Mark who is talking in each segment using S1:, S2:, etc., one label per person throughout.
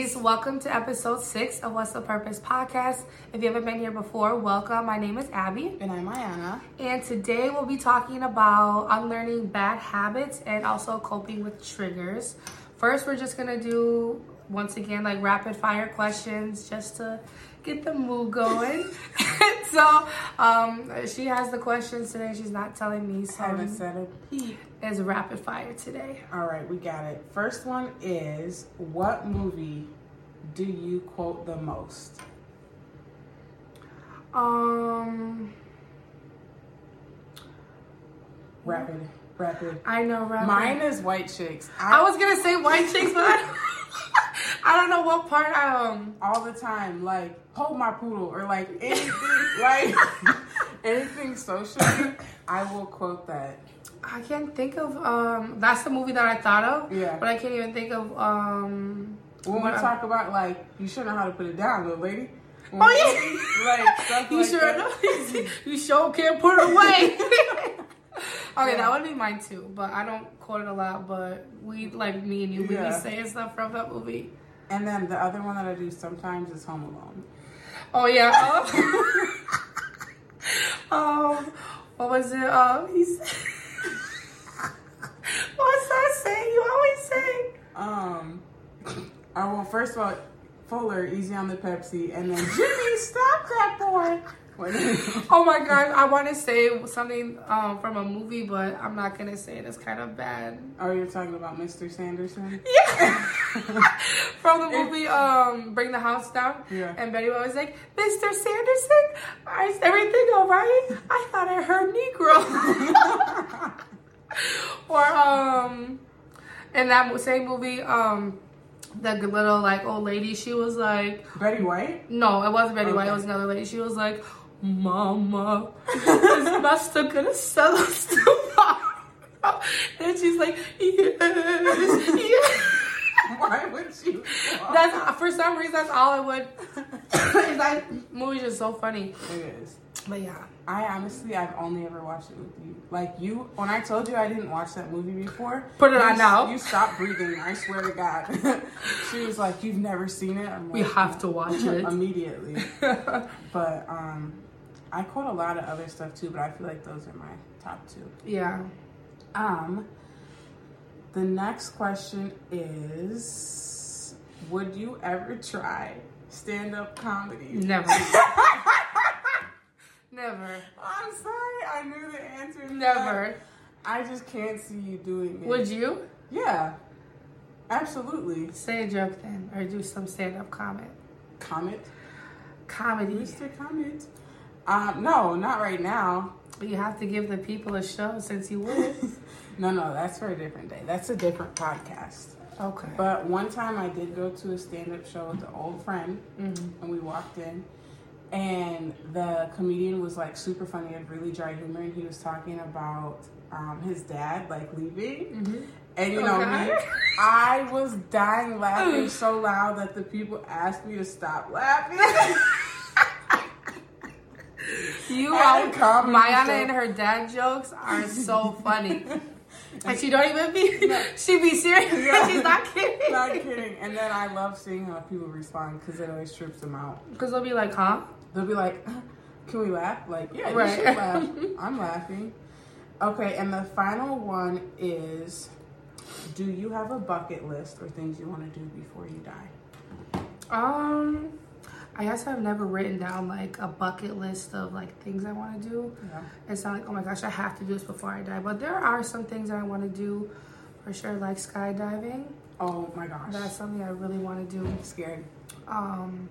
S1: ladies. Welcome to episode six of What's the Purpose podcast. If you haven't been here before, welcome. My name is Abby.
S2: And I'm Ayana.
S1: And today we'll be talking about unlearning bad habits and also coping with triggers. First, we're just going to do, once again, like rapid fire questions just to get the mood going. so, um, she has the questions today. She's not telling me. So,
S2: Haven't said a peep.
S1: it's rapid fire today.
S2: All right, we got it. First one is what movie do you quote the most?
S1: Um,
S2: Rapid, rapid.
S1: I know rapid.
S2: Mine is White Chicks.
S1: I was gonna say white chicks, but I, I don't know what part. I, um,
S2: all the time, like hold my poodle or like anything, like anything socially. I will quote that.
S1: I can't think of. Um, that's the movie that I thought of.
S2: Yeah.
S1: But I can't even think of. Um.
S2: When we talk about like, you should know how to put it down, little lady. When
S1: Oh, yeah.
S2: like stuff
S1: You
S2: like
S1: sure?
S2: that.
S1: know? you sure can't put it away. okay, that would be mine too. But I don't quote it a lot. But we like me and you. We
S2: Yeah.
S1: be saying stuff from that movie.
S2: And then the other one that I do sometimes is Home Alone.
S1: Oh yeah. Um, um what was it? Um, he said. What's that saying? You always say.
S2: Um, I well, first of all, Fuller, easy on the Pepsi, and then Jimmy, stop that boy.
S1: Oh my god, I want to say something um, from a movie, but I'm not gonna say it. It's kind of bad.
S2: oh, you're talking about Mr. Sanderson?
S1: Yeah. from the movie um, Bring the House Down.
S2: Yeah.
S1: And Betty was like, Mr. Sanderson, is everything all right? I thought I heard Negro. or um, in that same movie, um, the little like old lady, she was like,
S2: Betty White?
S1: No, it wasn't Betty White. It was another lady. She was like, "Mama, is Master gonna sell us tomorrow?" And she's like, "Yes, yes."
S2: Why would you?
S1: That's for some reason. That's all I would. that movie's just so funny.
S2: It is.
S1: But yeah,
S2: I honestly, I've only ever watched it with you. Like you, when I told you I didn't watch that movie before,
S1: Put it on now.
S2: You stopped breathing. I swear to God. she was like, "You've never seen it." I'm
S1: we
S2: like,
S1: have to watch it.
S2: immediately. But um, I quote a lot of other stuff too, but I feel like those are my top two.
S1: yeah.
S2: Um, the next question is: Would you ever try stand-up comedy?
S1: Never. Never.
S2: I'm sorry, I knew the answer.
S1: Never.
S2: I just can't see you doing it.
S1: Would you
S2: Yeah, absolutely.
S1: say a joke then, or do some stand-up comment?
S2: Comment,
S1: Comedy.
S2: Mr. Comment. Um, no, not right now.
S1: You have to give the people a show since you would.
S2: No, no, that's for a different day. That's a different podcast.
S1: Okay.
S2: But one time I did go to a stand up show with an old friend,
S1: Mhm.
S2: and we walked in, and the comedian was like super funny, and really dry humor, and he was talking about um, his dad like leaving.
S1: Mhm.
S2: And you know
S1: Okay.
S2: me, I was dying laughing so loud that the people asked me to stop laughing.
S1: You
S2: At a
S1: are Mayana and her dad jokes are so funny. and she don't even be she be serious.
S2: Yeah.
S1: She's not kidding.
S2: Not kidding. And then I love seeing how people respond because it always trips them out.
S1: Because they'll be like, huh?
S2: They'll be like, "Can we laugh?" Like, yeah,
S1: Right.
S2: you should laugh. I'm laughing. Okay, and the final one is: Do you have a bucket list or things you want to do before you die?
S1: Um I guess I've never written down like a bucket list of like things I want to do.
S2: Yeah.
S1: It's not like, oh my gosh, I have to do this before I die. But there are some things that I want to do for sure, like skydiving.
S2: Oh my gosh.
S1: That's something I really want to do.
S2: I'm scared.
S1: Um,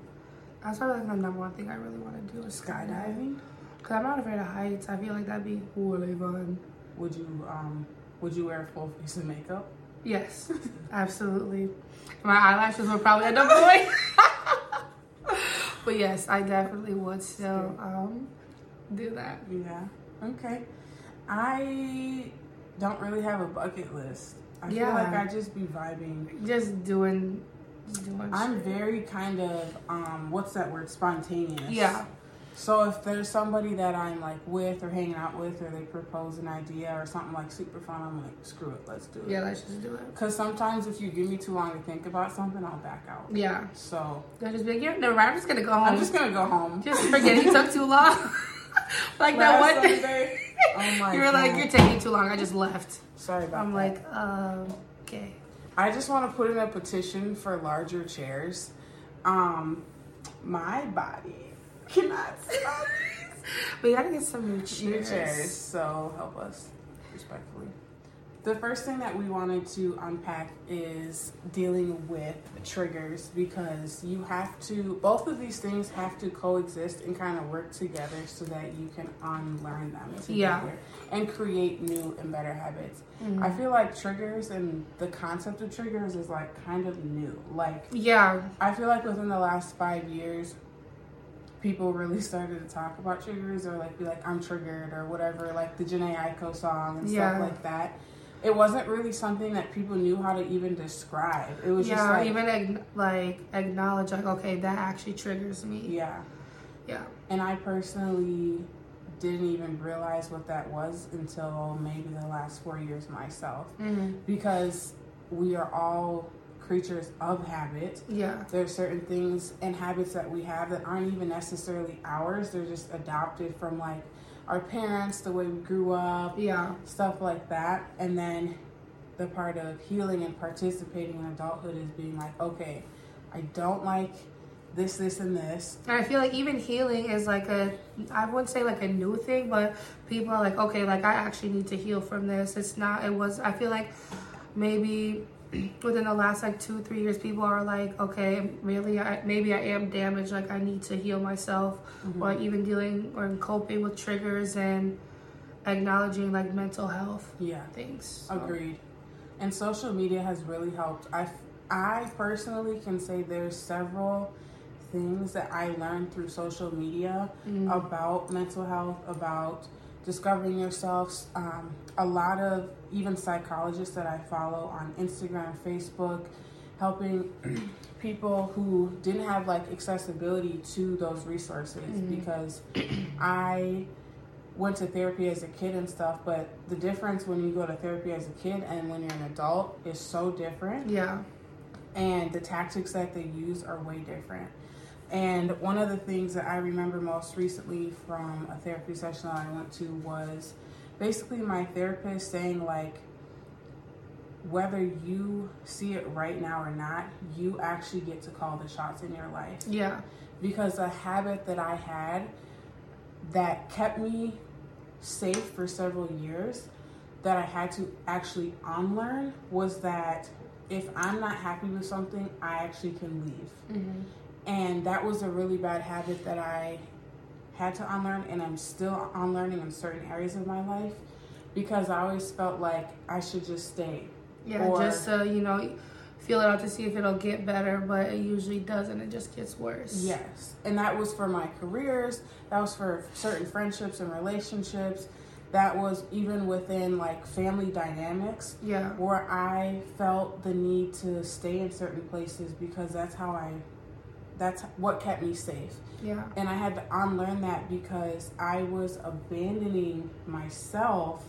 S1: that's probably like the number one thing I really want to do is skydiving. Cause I'm not afraid of heights. I feel like that'd be really fun.
S2: Would you um would you wear a full face of makeup?
S1: Yes, absolutely. My eyelashes would probably end up going. but yes, I definitely would still um do that.
S2: Yeah. Okay. I don't really have a bucket list. I
S1: Yeah.
S2: feel like I'd just be vibing.
S1: Just doing.
S2: I'm very kind of um what's that word? Spontaneous.
S1: Yeah.
S2: So if there's somebody that I'm like with or hanging out with, or they propose an idea or something like super fun, I'm like, screw it, let's do it.
S1: Yeah, let's just do it.
S2: Because sometimes if you give me too long to think about something, I'll back out.
S1: Yeah.
S2: So
S1: They'll just be like, yeah, no, I'm just gonna go home.
S2: I'm just gonna go home.
S1: Just forget it took too long. like that one.
S2: Sunday, oh my
S1: you were like, you're taking too long. I just left.
S2: Sorry about that.
S1: I'm like, um, okay.
S2: I just want to put in a petition for larger chairs. Um, my body cannot sit on these.
S1: We gotta get some new chairs.
S2: New chairs, so help us respectfully. The first thing that we wanted to unpack is dealing with triggers because you have to, both of these things have to coexist and kind of work together so that you can unlearn them together
S1: Yeah.
S2: and create new and better habits.
S1: Mhm.
S2: I feel like triggers and the concept of triggers is like kind of new. Like,
S1: Yeah,
S2: I feel like within the last five years, people really started to talk about triggers or like be like, I'm triggered or whatever, like the Jhené Aiko song and
S1: Yeah.
S2: stuff like that. It wasn't really something that people knew how to even describe. It was
S1: yeah,
S2: just like,
S1: even ag- like acknowledge like, okay, that actually triggers me.
S2: yeah.
S1: Yeah.
S2: And I personally didn't even realize what that was until maybe the last four years myself
S1: hmm
S2: because we are all creatures of habit.
S1: Yeah.
S2: There's certain things and habits that we have that aren't even necessarily ours. They're just adopted from like our parents, the way we grew up,
S1: Yeah.
S2: stuff like that. And then the part of healing and participating in adulthood is being like, okay, I don't like this, this, and this.
S1: And I feel like even healing is like a, I wouldn't say like a new thing, but people are like, okay, like I actually need to heal from this. It's not, it was, I feel like maybe within the last like two, three years, people are like, okay, really, I, maybe I am damaged. Like I need to heal myself or even dealing or coping with triggers and acknowledging like mental health
S2: Yeah.
S1: things. So,
S2: Agreed. And social media has really helped. I, I personally can say there's several things that I learned through social media
S1: Mm.
S2: about mental health, about discovering yourself. Um, a lot of even psychologists that I follow on Instagram, Facebook, helping people who didn't have like accessibility to those resources
S1: Mhm.
S2: because I went to therapy as a kid and stuff, but the difference when you go to therapy as a kid and when you're an adult is so different
S1: Yeah.
S2: and the tactics that they use are way different. And one of the things that I remember most recently from a therapy session that I went to was basically my therapist saying like whether you see it right now or not, you actually get to call the shots in your life
S1: Yeah.
S2: because a habit that I had that kept me safe for several years that I had to actually unlearn was that if I'm not happy with something, I actually can leave.
S1: hmm
S2: And that was a really bad habit that I had to unlearn, and I'm still unlearning in certain areas of my life because I always felt like I should just stay.
S1: Yeah.
S2: Or-
S1: just to, you know, feel it out to see if it'll get better, but it usually doesn't. It just gets worse.
S2: Yes. And that was for my careers, that was for certain friendships and relationships, that was even within like family dynamics
S1: Yeah.
S2: where I felt the need to stay in certain places because that's how I that's what kept me safe.
S1: Yeah.
S2: And I had to unlearn that because I was abandoning myself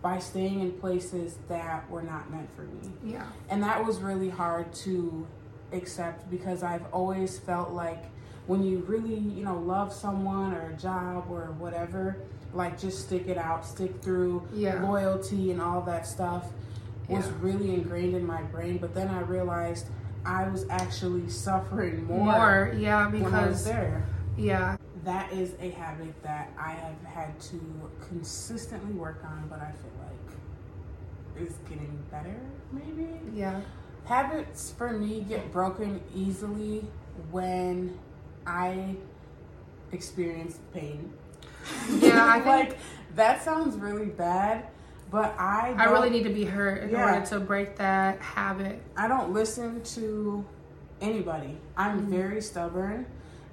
S2: by staying in places that were not meant for me.
S1: Yeah.
S2: And that was really hard to accept because I've always felt like when you really, you know, love someone or a job or whatever, like just stick it out, stick through
S1: Yeah.
S2: loyalty and all that stuff was
S1: Yeah.
S2: really ingrained in my brain. But then I realized I was actually suffering more,
S1: More. Yeah.
S2: when I was
S1: Because,
S2: there.
S1: yeah.
S2: That is a habit that I have had to consistently work on, but I feel like is getting better, maybe.
S1: Yeah.
S2: Habits for me get broken easily when I experience pain.
S1: Yeah, I think-
S2: like that sounds really bad, but I
S1: I really need to be hurt in
S2: Yeah.
S1: order to break that habit.
S2: I don't listen to anybody. I'm
S1: Mhm.
S2: very stubborn.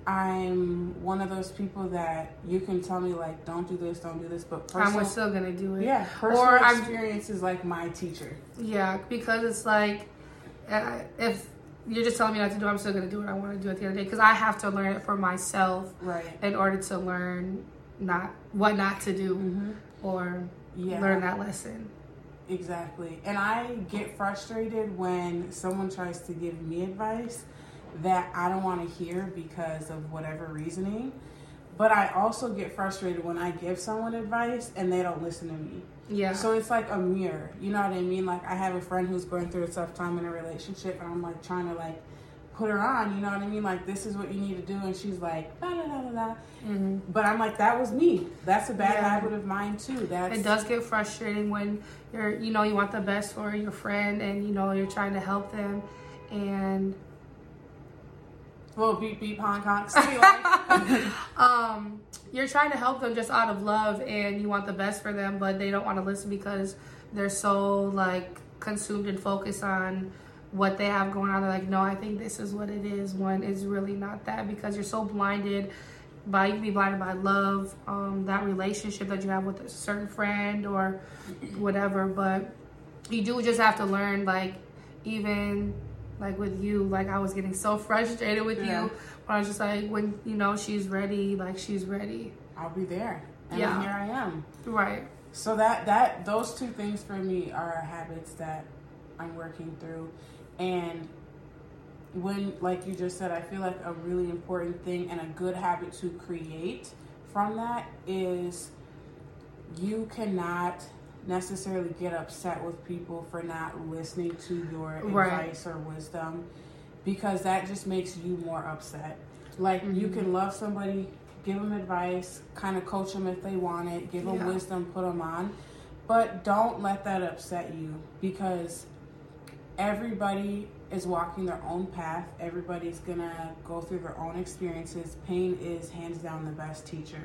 S2: I'm one of those people that you can tell me like don't do this, don't do this, but
S1: I'm still gonna do it.
S2: yeah, personal
S1: Or I'm-
S2: experience is like my teacher.
S1: Yeah, because it's like, uh, if you're just telling me not to do. it, I'm still gonna do what I want to do at the end of the day because I have to learn it for myself
S2: Right.
S1: in order to learn not what not to do
S2: Mm-hmm.
S1: or
S2: Yeah.
S1: learn that lesson.
S2: Exactly. And I get frustrated when someone tries to give me advice that I don't want to hear because of whatever reasoning. But I also get frustrated when I give someone advice and they don't listen to me.
S1: Yeah.
S2: So it's like a mirror. You know what I mean? Like I have a friend who's going through a tough time in a relationship and I'm like trying to like put her on, you know what I mean? Like this is what you need to do and she's like la la la la la.
S1: hmm
S2: But I'm like that was me. That's a bad
S1: Yeah.
S2: habit of mine too. That's
S1: It does get frustrating when you're, you know, you want the best for your friend and you know you're trying to help them, and
S2: Well, beep beep. See, like,
S1: um, you're trying to help them just out of love and you want the best for them, but they don't want to listen because they're so like consumed and focused on what they have going on. They're like, no, I think this is what it is. When it's really not that because you're so blinded by you can be blinded by love, um, that relationship that you have with a certain friend or whatever. But you do just have to learn, like even like with you, like I was getting so frustrated with
S2: Yeah.
S1: you. But I was just like, when you know she's ready, like she's ready,
S2: I'll be there. And
S1: Yeah.
S2: here I am.
S1: right?
S2: So that that those two things for me are habits that I'm working through. And when like you just said, I feel like a really important thing and a good habit to create from that is you cannot necessarily get upset with people for not listening to your
S1: Right.
S2: advice or wisdom because that just makes you more upset. Like you mm-hmm. can love somebody, give them advice, kind of coach them if they want it, give them
S1: Yeah.
S2: wisdom, put them on, but don't let that upset you because everybody is walking their own path. Everybody's gonna go through their own experiences. Pain is hands down the best teacher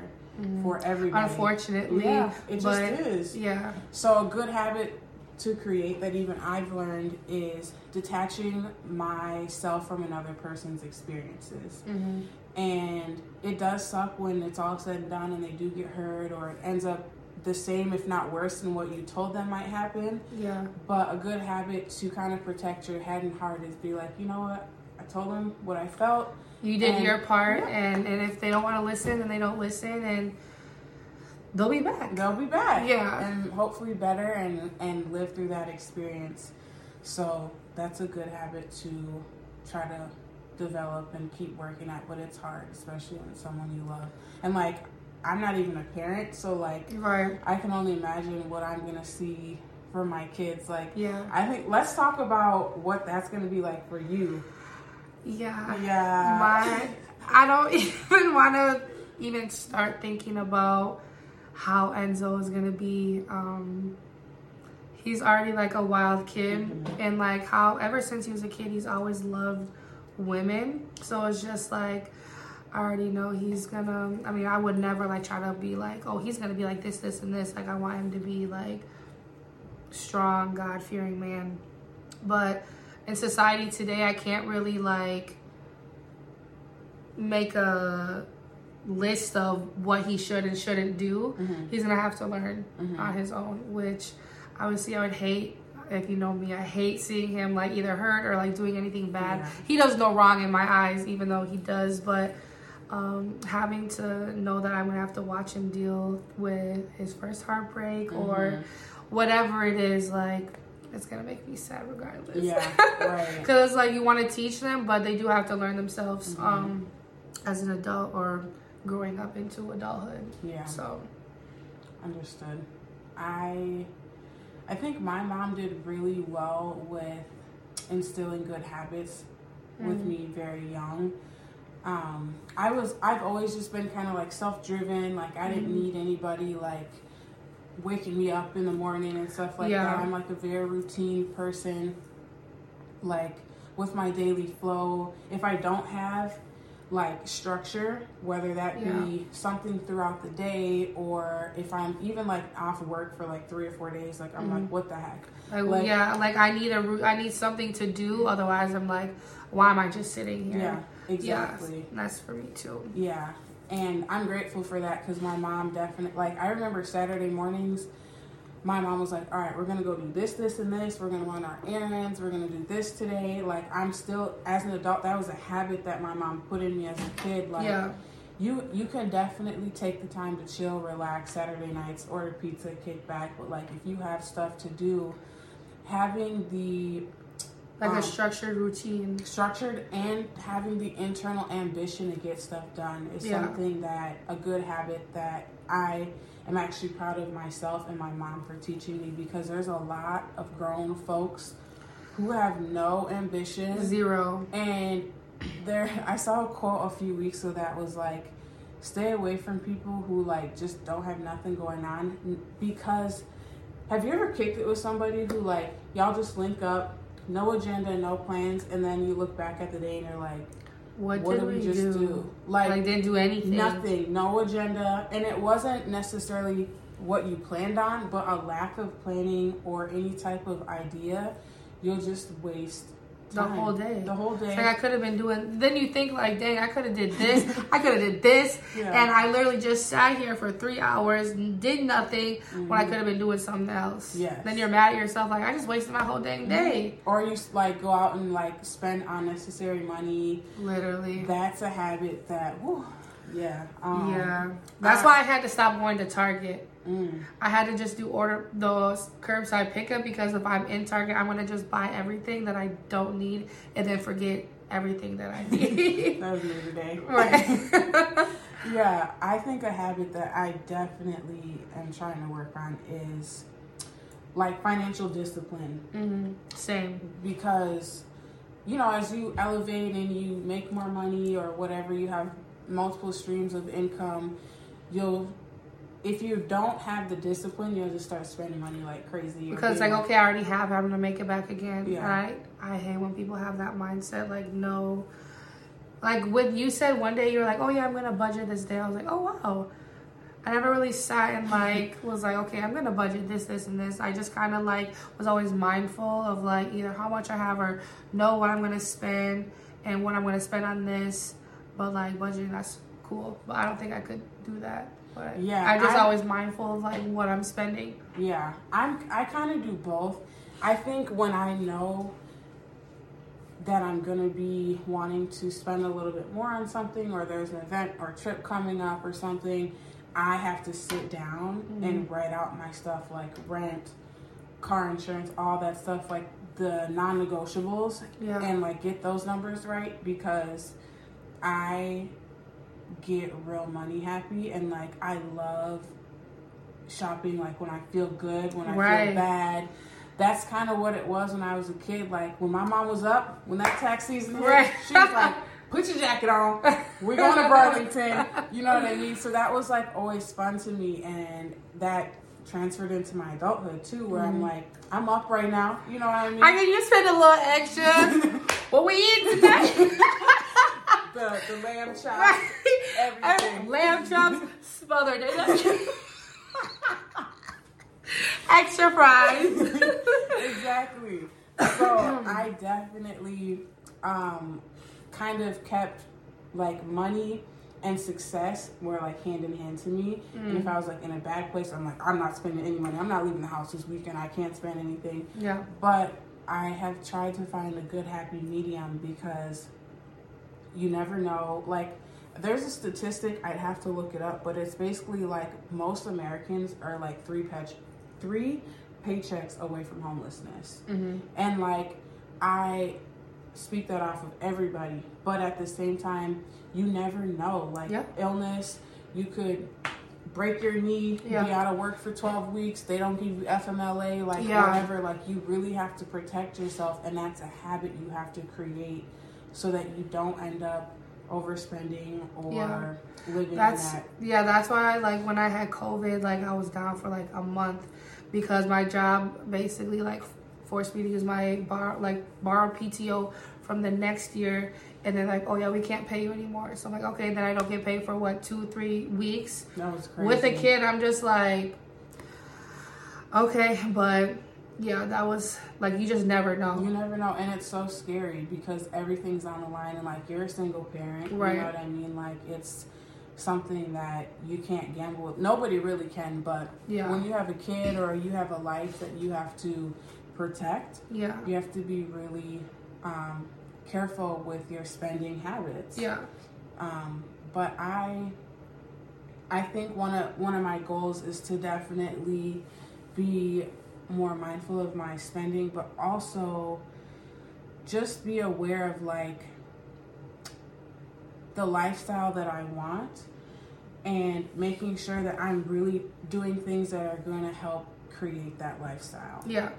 S2: for everybody.
S1: Unfortunately,
S2: yeah, it just is.
S1: yeah,
S2: So a good habit to create that even I've learned is detaching myself from another person's experiences.
S1: hmm
S2: And it does suck when it's all said and done and they do get hurt or it ends up the same if not worse than what you told them might happen.
S1: yeah,
S2: But a good habit to kind of protect your head and heart is be like, you know what? I told them what I felt.
S1: you did
S2: And-
S1: your part,
S2: yeah.
S1: and and if they don't want to listen, then they don't listen, and they'll be back.
S2: They'll be back.
S1: Yeah.
S2: And hopefully better and and live through that experience. So that's a good habit to try to develop and keep working at, but it's hard, especially when someone you love. And like I'm not even a parent, so like
S1: Right?
S2: I can only imagine what I'm gonna see for my kids. Like
S1: Yeah,
S2: I think let's talk about what that's gonna be like for you.
S1: yeah.
S2: Yeah.
S1: My, I don't even want to even start thinking about how Enzo is gonna be. Um, he's already like a wild kid, and like how ever since he was a kid, he's always loved women. So it's just like I already know he's gonna. I mean, I would never like try to be like, oh, he's gonna be like this, this, and this. Like I want him to be like strong, God fearing man. But in society today, I can't really like make a list of what he should and shouldn't do.
S2: Mhm.
S1: He's gonna have to learn
S2: Mhm.
S1: on his own, which obviously I would hate. If you know me, I hate seeing him like either hurt or like doing anything bad.
S2: Yeah.
S1: He does no wrong in my eyes, even though he does. But um, having to know that I'm gonna have to watch him deal with his first heartbreak or
S2: Mhm.
S1: whatever it is, like it's gonna make me sad regardless.
S2: Yeah, right.
S1: Because like you want to teach them, but they do have to learn themselves
S2: Mhm.
S1: um, as an adult or growing up into adulthood.
S2: Yeah.
S1: So
S2: Understood. I I think my mom did really well with instilling good habits with
S1: Mhm.
S2: me very young. Um, I was I've always just been kind of like self-driven, like I didn't
S1: Mhm.
S2: need anybody like waking me up in the morning and stuff like
S1: Yeah.
S2: that. I'm like a very routine person. Like with my daily flow, if I don't have like structure, whether that be something throughout the day or if I'm even like off work for like three or four days, like I'm
S1: Mhm.
S2: like, what the heck?
S1: like,
S2: Like-
S1: yeah, like I need a I need something to do. Otherwise, I'm like, why am I just sitting here?
S2: Yeah, exactly.
S1: Yeah, that's for me too.
S2: Yeah, and I'm grateful for that because my mom definitely like I remember Saturday mornings my mom was like, all right, we're gonna go do this, this, and this. We're gonna run our errands. We're gonna do this today. Like I'm still as an adult, that was a habit that my mom put in me as a kid. Like
S1: Yeah.
S2: you you can definitely take the time to chill, relax Saturday nights, order pizza, kick back. But like if you have stuff to do, having the
S1: Like
S2: Um,
S1: a structured routine.
S2: structured and having the internal ambition to get stuff done is
S1: Yeah.
S2: something that a good habit that I am actually proud of myself and my mom for teaching me because there's a lot of grown folks who have no ambition
S1: Zero.
S2: and there I saw a quote a few weeks ago that was like stay away from people who like just don't have nothing going on because have you ever kicked it with somebody who like y'all just link up no agenda no plans and then you look back at the day and you're like
S1: What,
S2: what,
S1: did
S2: we, just
S1: do?
S2: do,
S1: Like, didn't do anything.
S2: nothing no agenda and it wasn't necessarily what you planned on but a lack of planning or any type of idea you'll just waste
S1: The whole day.
S2: the whole day
S1: It's like I could have been doing. Then you think like, dang, I could have did this. I could have did this,
S2: Yeah.
S1: and I literally just sat here for three hours and did nothing when I could have been doing something else.
S2: Mm-hmm. Yes.
S1: Then you're mad at yourself, like I just wasted my whole dang day.
S2: or you like go out and like spend unnecessary money.
S1: Literally.
S2: That's a habit that, whew, yeah, um,
S1: yeah. That's
S2: I-
S1: why I had to stop going to Target.
S2: Mm,
S1: I had to just do order those curbside pickup because if I'm in Target, I'm gonna just buy everything that I don't need and then forget everything that I need.
S2: that was me today.
S1: right.
S2: Yeah, I think a habit that I definitely am trying to work on is like financial discipline
S1: hmm Same.
S2: because you know as you elevate and you make more money or whatever you have multiple streams of income you'll if you don't have the discipline you'll just start spending money like crazy
S1: Because it's like, okay, I already have, I'm gonna make it back again.
S2: Yeah.
S1: Right? I hate when people have that mindset. Like, no. Like, when you said one day, you were like, oh, yeah, I'm gonna budget this day. I was like, oh, wow. I never really sat and, like, was like, okay, I'm gonna budget this, this, and this. I just kind of, like, was always mindful of, like, either how much I have or know what I'm gonna spend and what I'm gonna spend on this. But, like, budgeting, that's cool. But I don't think I could do that. But
S2: Yeah,
S1: I'm just
S2: I-
S1: always mindful of, like, what I'm spending.
S2: Yeah, I'm. I kind of do both. I think when I know that I'm gonna be wanting to spend a little bit more on something, or there's an event or trip coming up or something, I have to sit down mm-hmm. and write out my stuff like rent, car insurance, all that stuff, like the non-negotiables,
S1: Yeah.
S2: and like get those numbers right because I get real money happy and like I love shopping like when I feel good, when I
S1: Right.
S2: feel bad. That's kind of what it was when I was a kid. Like when my mom was up, when that tax season hit,
S1: Right.
S2: she was like, "Put your jacket on. We're going to Burlington." You know what I mean? So that was like always fun to me, and that transferred into my adulthood too, where I'm like, "I'm up right now." You know what I mean?
S1: Mm-hmm. I mean, you spend a little extra. what we eat today?
S2: the the lamb chops,
S1: Right.
S2: everything.
S1: Lamb chops smothered in it. extra fries.
S2: exactly. So I definitely um, kind of kept like money and success were like hand in hand to me. And if I was like in a bad place, I'm like, I'm not spending any money. I'm not leaving the house this weekend. I can't spend anything.
S1: yeah.
S2: But I have tried to find a good happy medium because you never know. Like, there's a statistic I'd have to look it up, but it's basically like most Americans are like three patch, three paychecks away from homelessness,
S1: Mm-hmm.
S2: and like I speak that off of everybody, but at the same time, you never know. Like
S1: Yeah.
S2: illness, you could break your knee,
S1: Yeah.
S2: be out of work for 12 weeks. They don't give you FMLA, like
S1: Yeah.
S2: whatever. Like you really have to protect yourself, and that's a habit you have to create so that you don't end up overspending or
S1: Yeah.
S2: living
S1: That's
S2: that.
S1: yeah. That's why I, like when I had COVID, like I was down for like a month because my job basically like forced me to use my bar like borrowed PTO from the next year. And they're like, oh yeah, we can't pay you anymore. So I'm like, okay, then I don't get paid for what two, three weeks.
S2: That was crazy.
S1: with a kid i'm just like okay but yeah that was like you just never know.
S2: You never know, and it's so scary because everything's on the line, and like you're a single parent,
S1: Right.
S2: you know what I mean? Like it's something that you can't gamble with. Nobody really can, but
S1: Yeah.
S2: when you have a kid or you have a life that you have to protect,
S1: Yeah.
S2: you have to be really um, careful with your spending habits.
S1: Yeah.
S2: Um, but I, I think one of one of my goals is to definitely be more mindful of my spending, but also just be aware of like the lifestyle that I want and making sure that I'm really doing things that are going to help create that lifestyle.
S1: Yeah.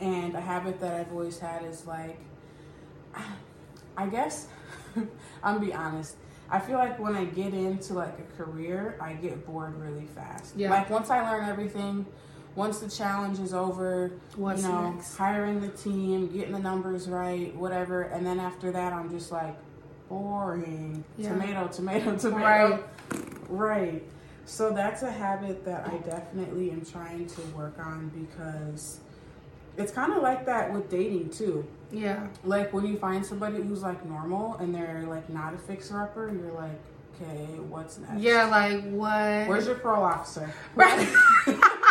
S2: And a habit that I've always had is like, I guess, I'm gonna be honest. I feel like when I get into like a career, I get bored really fast.
S1: Yeah.
S2: Like once I learn everything, once the challenge is over,
S1: What's
S2: you know,
S1: next?
S2: hiring the team, getting the numbers right, whatever, and then after that, I'm just like boring.
S1: Yeah.
S2: Tomato, tomato, tomato.
S1: Right.
S2: Right. So that's a habit that I definitely am trying to work on because it's kind of like that with dating too.
S1: Yeah.
S2: Like when you find somebody who's like normal and they're like not a fixer upper, you're like, okay, what's next?
S1: Yeah. Like what?
S2: Where's your parole officer?
S1: Right.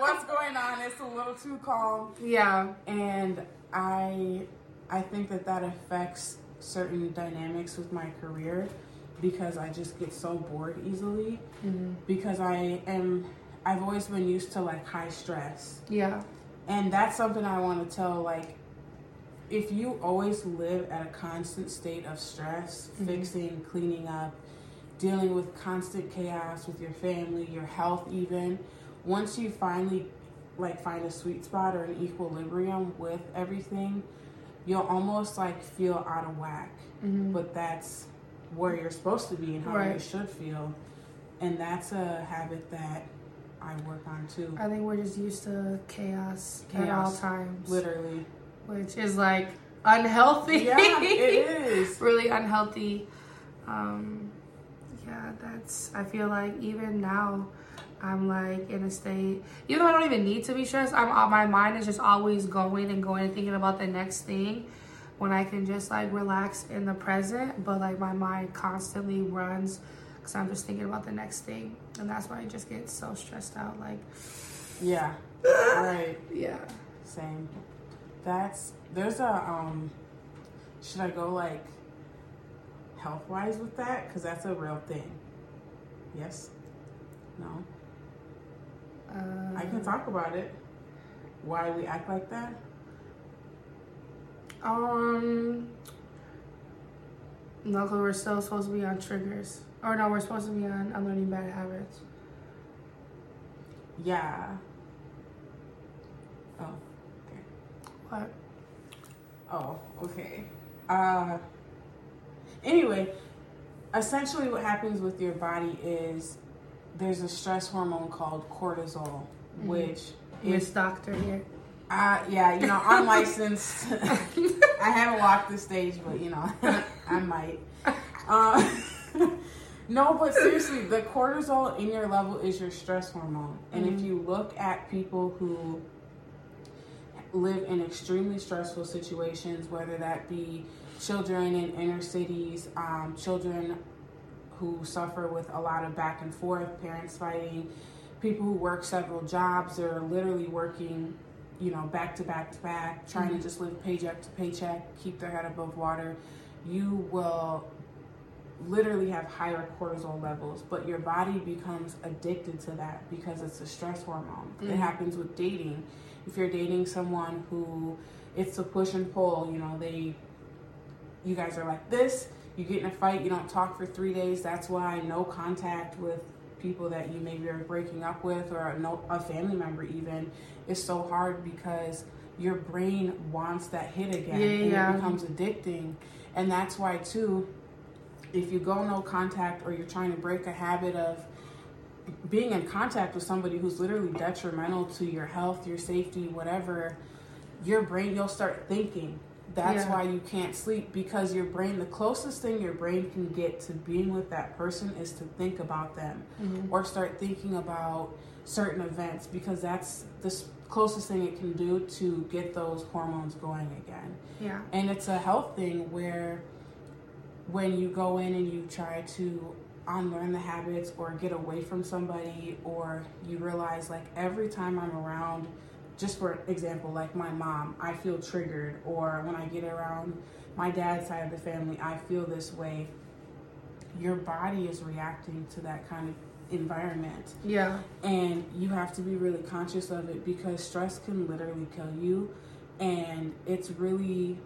S2: what's going on? It's a little too calm,
S1: yeah.
S2: and I, I think that that affects certain dynamics with my career because I just get so bored easily
S1: hmm
S2: because I am I've always been used to like high stress.
S1: Yeah.
S2: And that's something I want to tell like if you always live at a constant state of stress,
S1: Mhm.
S2: fixing, cleaning up, dealing with constant chaos with your family, your health even, once you finally like find a sweet spot or an equilibrium with everything, you'll almost like feel out of whack.
S1: hmm
S2: But that's where you're supposed to be and how you should feel. And that's a habit that I work on too.
S1: I think we're just used to chaos, at all times,
S2: Literally.
S1: which is like unhealthy.
S2: Yeah, it is.
S1: really unhealthy. Um, yeah, that's. I feel like even now, I'm like in a state. Even though I don't even need to be stressed, I'm. uh, My mind is just always going and going and thinking about the next thing. When I can just like relax in the present, but like my mind constantly runs because I'm just thinking about the next thing, and that's why I just get so stressed out. Like,
S2: Yeah. right.
S1: yeah,
S2: Same. That's there's a um should I go like health wise with that? Because that's a real thing. Yes? No?
S1: Uh,
S2: I can talk about it. Why we act like that?
S1: Um, no, because we're still supposed to be on triggers. Or no, we're supposed to be on unlearning bad habits.
S2: Yeah. Oh, okay.
S1: What?
S2: Oh, okay. Uh anyway, essentially what happens with your body is there's a stress hormone called cortisol,
S1: Mhm.
S2: which is
S1: Doctor here.
S2: uh yeah, you know, unlicensed. I haven't walked the stage, but you know, I might. Uh, no, but seriously, the cortisol in your level is your stress hormone. And if
S1: Mhm.
S2: you look at people who live in extremely stressful situations, whether that be children in inner cities, um, children who suffer with a lot of back and forth, parents fighting, people who work several jobs, they're literally working, you know, back to back to back, trying
S1: Mhm.
S2: to just live paycheck to paycheck, keep their head above water, you will literally have higher cortisol levels, but your body becomes addicted to that because it's a stress hormone. It
S1: Mhm.
S2: happens with dating. If you're dating someone who it's a push and pull, you know, they you guys are like this, you get in a fight, you don't talk for three days. That's why no contact with people that you maybe are breaking up with or a, no, a family member even is so hard because your brain wants that hit again
S1: Yeah,
S2: and
S1: yeah.
S2: it becomes addicting. And that's why too, if you go no contact or you're trying to break a habit of being in contact with somebody who's literally detrimental to your health, your safety, whatever, your brain, you'll start thinking. That's
S1: Yeah.
S2: why you can't sleep because your brain, the closest thing your brain can get to being with that person is to think about them
S1: Mhm.
S2: or start thinking about certain events because that's the closest thing it can do to get those hormones going again.
S1: Yeah.
S2: And it's a health thing where when you go in and you try to unlearn the habits or get away from somebody or you realize like every time I'm around just for example like my mom I feel triggered or when I get around my dad's side of the family I feel this way your body is reacting to that kind of environment
S1: Yeah.
S2: and you have to be really conscious of it because stress can literally kill you and it's really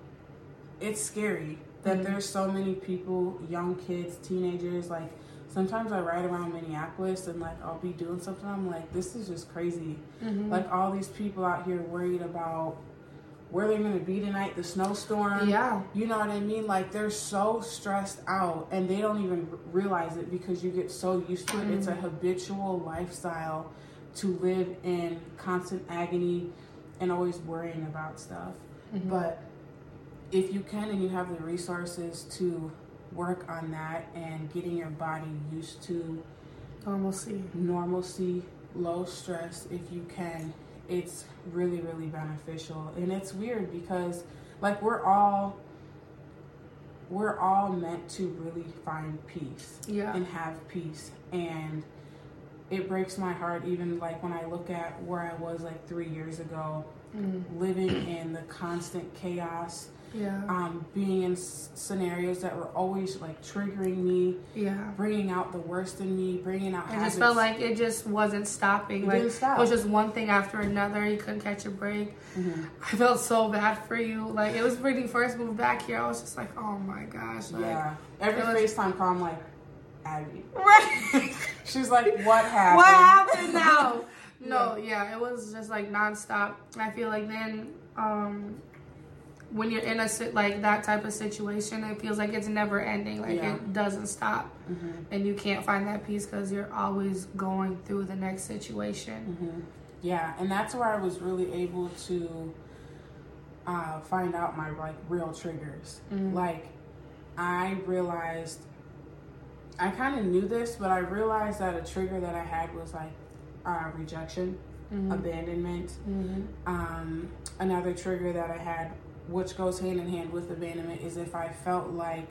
S2: it's scary that
S1: Mhm.
S2: there's so many people young kids teenagers like sometimes i ride around minneapolis and like i'll be doing something i'm like this is just crazy
S1: Mhm.
S2: like all these people out here worried about where they're going to be tonight the snowstorm
S1: yeah.
S2: you know what I mean? Like they're so stressed out and they don't even realize it because you get so used to it. It's a
S1: Mm-hmm.
S2: habitual lifestyle to live in constant agony and always worrying about stuff.
S1: Mhm.
S2: But if you can and you have the resources to work on that and getting your body used to
S1: Normalcy.
S2: normalcy, low stress if you can. It's really, really beneficial. And it's weird because like we're all we're all meant to really find peace
S1: Yeah.
S2: and have peace. And it breaks my heart even like when I look at where I was like three years ago,
S1: Mm.
S2: living in the constant chaos,
S1: Yeah.
S2: um, being in s- scenarios that were always like triggering me,
S1: Yeah.
S2: bringing out the worst in me, bringing out
S1: I
S2: habits.
S1: just felt like it just wasn't stopping.
S2: It
S1: like
S2: didn't stop.
S1: it was just one thing after another. You couldn't catch a break.
S2: Mhm.
S1: I felt so bad for you. Like it was when you first moved back here. I was just like, oh my gosh. Like,
S2: Yeah. Every
S1: was-
S2: FaceTime call, I'm like, Abby.
S1: Right.
S2: She's like, what happened?
S1: what happened now? No, yeah, it was just like nonstop. I feel like then, um, when you're in a like that type of situation, it feels like it's never ending. Like
S2: Yeah.
S1: it doesn't stop,
S2: Mhm.
S1: and you can't find that peace because you're always going through the next situation.
S2: Mhm. Yeah, and that's where I was really able to uh, find out my like real triggers.
S1: Mhm.
S2: Like, I realized I kind of knew this, but I realized that a trigger that I had was like uh, rejection,
S1: Mhm.
S2: abandonment.
S1: Mhm.
S2: Um, another trigger that I had, which goes hand in hand with abandonment, is if I felt like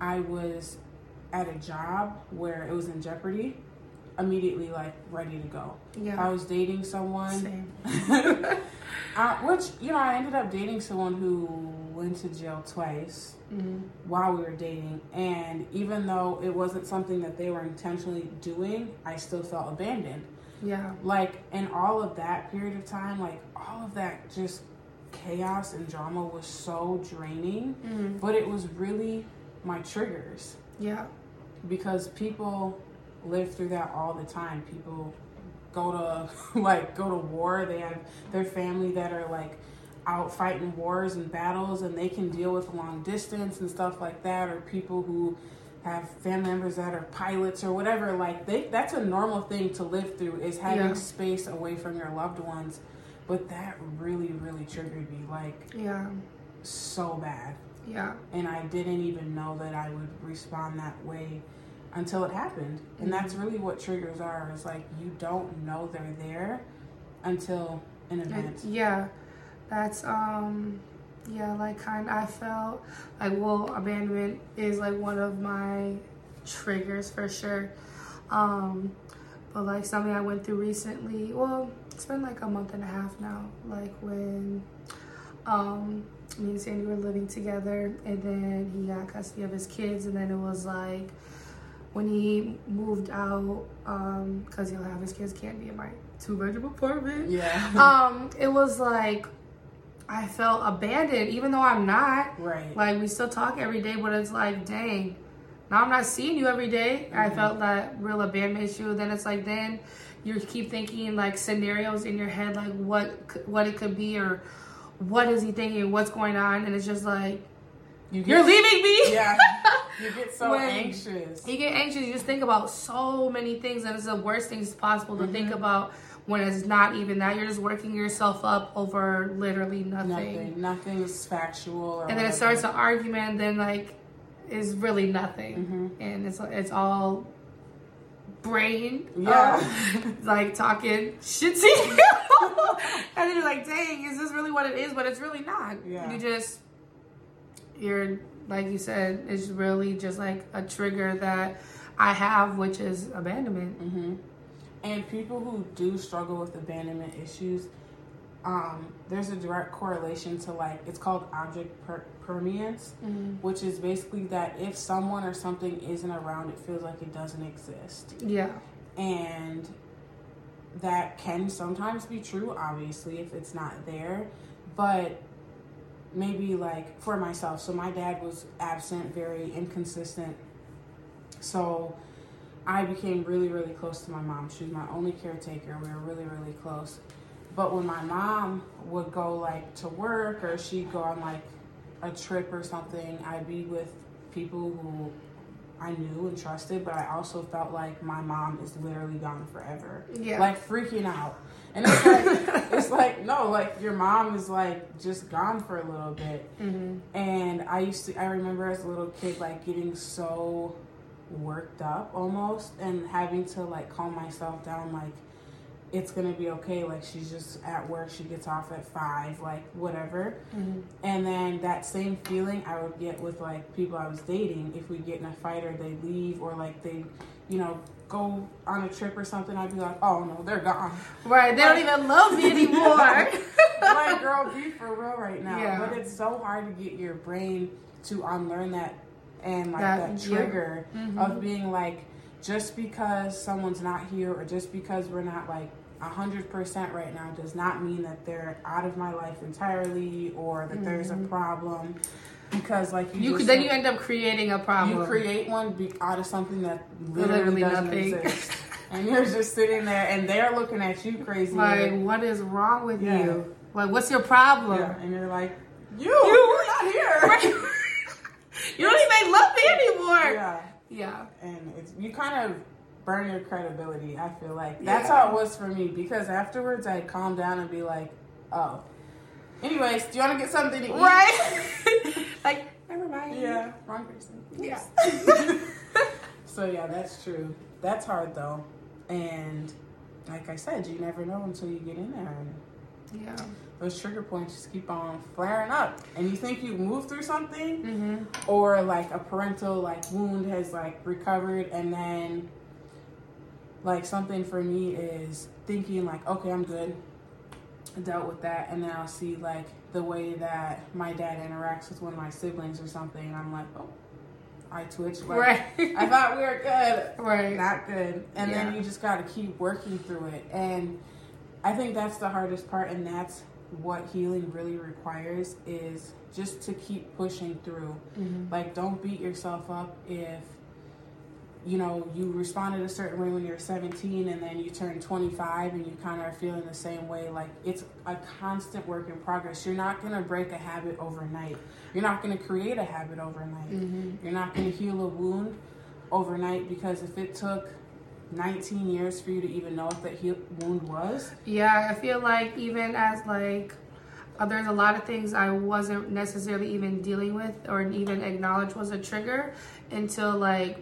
S2: I was at a job where it was in jeopardy, immediately like ready to go. If I was dating someone,
S1: Same.
S2: uh, which you know, I ended up dating someone who went to jail twice
S1: Mhm.
S2: while we were dating, and even though it wasn't something that they were intentionally doing, I still felt abandoned.
S1: Yeah.
S2: Like in all of that period of time, like all of that just chaos and drama was so draining,
S1: Mhm.
S2: but it was really my triggers
S1: Yeah.
S2: because people live through that all the time. People go to like go to war. They have their family that are like out fighting wars and battles, and they can deal with long distance and stuff like that. Or people who have family members that are pilots or whatever. Like they, that's a normal thing to live through is having
S1: Yeah.
S2: space away from your loved ones. But that really, really triggered me like
S1: Yeah.
S2: so bad
S1: Yeah.
S2: and I didn't even know that I would respond that way until it happened. And that's
S1: Mm-hmm.
S2: really what triggers are. Is like you don't know they're there until an event.
S1: yeah, that's um, yeah, like kind. I felt like well, abandonment is like one of my triggers for sure. Um, but like something I went through recently. Well, it's been like a month and a half now. Like when um, me and Sandy were living together, and then he got custody of his kids, and then it was like when he moved out, um, because he'll have his kids can't be in my two bedroom apartment
S2: Yeah.
S1: um, it was like I felt abandoned, even though I'm not.
S2: right.
S1: Like we still talk every day, but it's like, dang, now I'm not seeing you every day. I
S2: Mhm.
S1: felt that real abandonment issue. Then it's like, then you keep thinking like scenarios in your head, like what what it could be or what is he thinking, what's going on, and it's just like
S2: you
S1: you're leaving me.
S2: Yeah. You get so anxious.
S1: You get anxious. You just think about so many things, and it's the worst things possible to think about when it's not even that. You're just working yourself up over literally nothing.
S2: Nothing. Nothing is factual. Or
S1: And then it starts an argument, then like is really nothing,
S2: Mhm.
S1: and it's it's all brain.
S2: Yeah.
S1: um, like talking shit to you, and then you're like, dang, is this really what it is? But it's really not.
S2: Yeah.
S1: You just you're like you said, it's really just like a trigger that I have, which is abandonment.
S2: Mm-hmm. And people who do struggle with abandonment issues, um, there's a direct correlation to like it's called object per- permanence,
S1: Mm-hmm.
S2: which is basically that if someone or something isn't around, it feels like it doesn't exist,
S1: Yeah.
S2: and that can sometimes be true. Obviously, if it's not there, but maybe like for myself. So my dad was absent, very inconsistent. So I became really, really close to my mom. She was my only caretaker. We were really, really close. But when my mom would go like to work or she'd go on like a trip or something, I'd be with people who I knew and trusted, but I also felt like my mom is literally gone forever.
S1: Yeah.
S2: Like freaking out. And it's like it's like no, like your mom is like just gone for a little bit.
S1: Mm-hmm.
S2: And I used to, I remember as a little kid, like getting so worked up almost and having to like calm myself down, like, it's gonna be okay. Like, she's just at work, she gets off at five, like, whatever.
S1: Mm-hmm.
S2: And then that same feeling I would get with like people I was dating. If we get in a fight or they leave or like they, you know, go on a trip or something, I'd be like, oh no, they're gone.
S1: Right. They don't even love me anymore.
S2: like, girl, be for real right now.
S1: Yeah.
S2: But it's so hard to get your brain to unlearn that and like
S1: That-
S2: that,
S1: yeah.
S2: trigger
S1: Mhm.
S2: of being like, just because someone's not here or just because we're not like a hundred percent right now does not mean that they're out of my life entirely or that there's a problem. Because like you,
S1: Mm-hmm. you could, then you end up creating a problem.
S2: you create one be- out of something that literally,
S1: Literally
S2: doesn't
S1: nothing.
S2: exist. and you're just sitting there and they're looking at you crazy.
S1: like, what is wrong with
S2: Yeah.
S1: you? Like, what's your problem?
S2: Yeah, and you're like, you, you're not here.
S1: you don't even love me anymore.
S2: yeah,
S1: Yeah.
S2: and it's you kind of burn your credibility. I feel like that's
S1: Yeah.
S2: how it was for me because afterwards I'd calm down and be like, oh. Anyways, do you want to get something to eat?
S1: Right. like, never mind.
S2: Yeah, wrong person.
S1: Yeah.
S2: So yeah, that's true. That's hard though, and like I said, you never know until you get in there.
S1: Yeah.
S2: Those trigger points just keep on flaring up and you think you moved through something
S1: Mm-hmm.
S2: or like a parental like wound has like recovered and then like something for me is thinking like okay i'm good I dealt with that and then i'll see like the way that my dad interacts with one of my siblings or something and i'm like oh i twitch like
S1: Right.
S2: i thought we were good
S1: Right.
S2: not good. And then you just got to keep working through it. And I think that's the hardest part, and that's what healing really requires is just to keep pushing through.
S1: Mhm.
S2: Like, don't beat yourself up if you know you responded a certain way when you're 17 and then you turn 25 and you kind of are feeling the same way like it's a constant work in progress you're not going to break a habit overnight you're not going to create a habit overnight
S1: Mhm.
S2: you're not going to heal a wound overnight because if it took 19 years for you to even know what that wound was,
S1: Yeah, I feel like even as like uh, there's a lot of things I wasn't necessarily even dealing with or even acknowledge was a trigger until like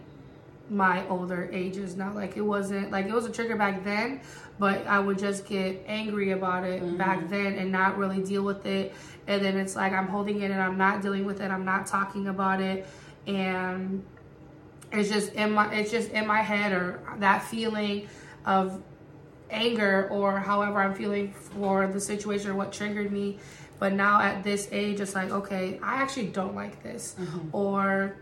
S1: my older ages now. Like it wasn't like it was a trigger back then, but I would just get angry about it back then and not really deal with it. And then it's like I'm holding it and I'm not dealing with it. I'm not talking about it, and it's just in my it's just in my head or that feeling of anger or however I'm feeling for the situation or what triggered me. But now at this age, it's like, okay, I actually don't like this. Mm-hmm. Or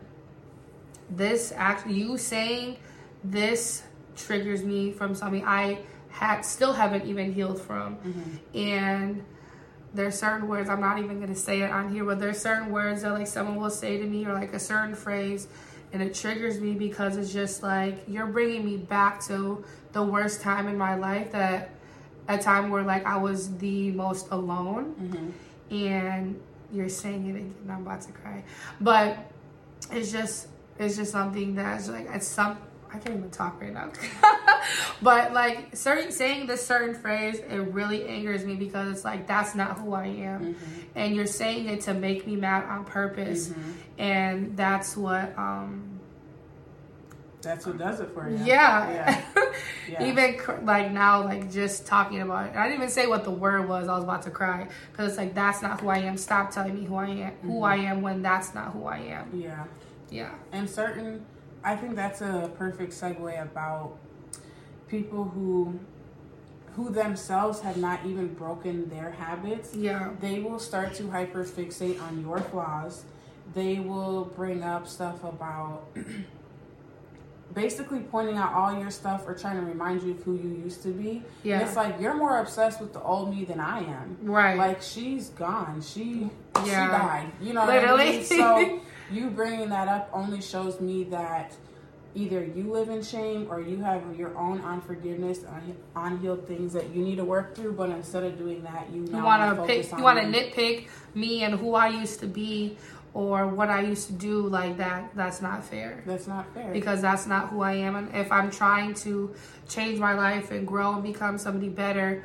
S1: this act you saying this triggers me from something I had still haven't even healed from. Mm-hmm. And there's certain words, I'm not even gonna say it on here, but there's certain words that like someone will say to me or like a certain phrase and it triggers me because it's just like you're bringing me back to the worst time in my life that a time where like I was the most alone. Mm-hmm. And you're saying it again I'm about to cry. But it's just it's just something that's like it's some I can't even talk right now. But like certain saying this certain phrase it really angers me because it's like that's not who I am. Mm-hmm. And you're saying it to make me mad on purpose. Mm-hmm. And that's what um
S2: that's what does it for you.
S1: yeah,
S2: Yeah.
S1: even cr- like now like just talking about it i didn't even say what the word was i was about to cry. Because it's like that's not who i am. Stop telling me who i am who mm-hmm. i am when that's not who i am.
S2: Yeah.
S1: yeah.
S2: And certain I think that's a perfect segue about people who who themselves have not even broken their habits.
S1: Yeah.
S2: They will start to hyperfixate on your flaws. They will bring up stuff about basically pointing out all your stuff or trying to remind you of who you used to be.
S1: Yeah.
S2: And it's like you're more obsessed with the old me than I am.
S1: Right.
S2: Like she's gone. She she
S1: Yeah.
S2: died. You know what I
S1: Literally.
S2: mean? So you bringing that up only shows me that either you live in shame or you have your own unforgiveness unhealed things that you need to work through. But instead of doing that, you
S1: you want to pick you want to nitpick me and who I used to be or what I used to do like that that's not fair
S2: That's not fair.
S1: because that's not who I am and if I'm trying to change my life and grow and become somebody better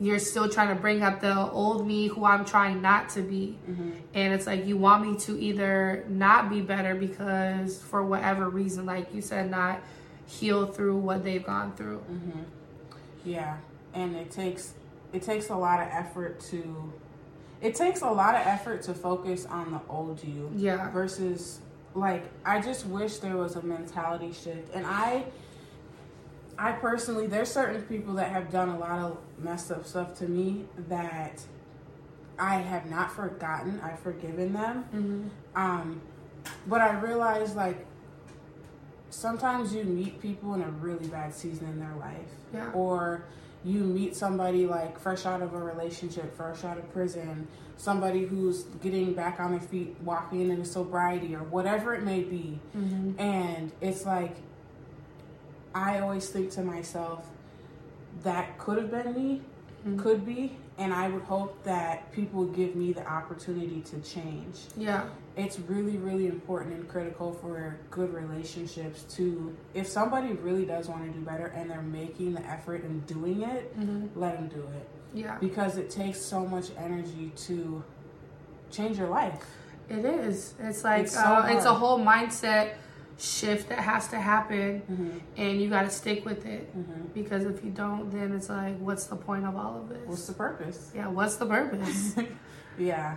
S1: you're still trying to bring up the old me who I'm trying not to be
S2: Mm-hmm.
S1: and it's like you want me to either not be better because for whatever reason like you said not heal through what they've gone through
S2: Mm-hmm. Yeah, and it takes it takes a lot of effort to it takes a lot of effort to focus on the old you
S1: yeah
S2: versus like I just wish there was a mentality shift. And I I personally there's certain people that have done a lot of messed up stuff to me that I have not forgotten. I've forgiven them.
S1: hmm
S2: Um, but I realize like sometimes you meet people in a really bad season in their life,
S1: Yeah.
S2: or you meet somebody like fresh out of a relationship, fresh out of prison, somebody who's getting back on their feet, walking into sobriety, or whatever it may be,
S1: hmm
S2: and it's like I always think to myself that could have been me,
S1: Mhm.
S2: could be, and I would hope that people give me the opportunity to change.
S1: Yeah.
S2: It's really really important and critical for good relationships to if somebody really does want to do better and they're making the effort and doing it
S1: hmm
S2: let them do it.
S1: Yeah.
S2: Because it takes so much energy to change your life.
S1: It is. It's like
S2: It's so
S1: uh, it's a whole mindset shift that has to happen,
S2: mm-hmm.
S1: and you got to stick with it.
S2: Mm-hmm.
S1: Because if you don't, then it's like, what's the point of all of this?
S2: what's the purpose
S1: yeah, what's the purpose?
S2: yeah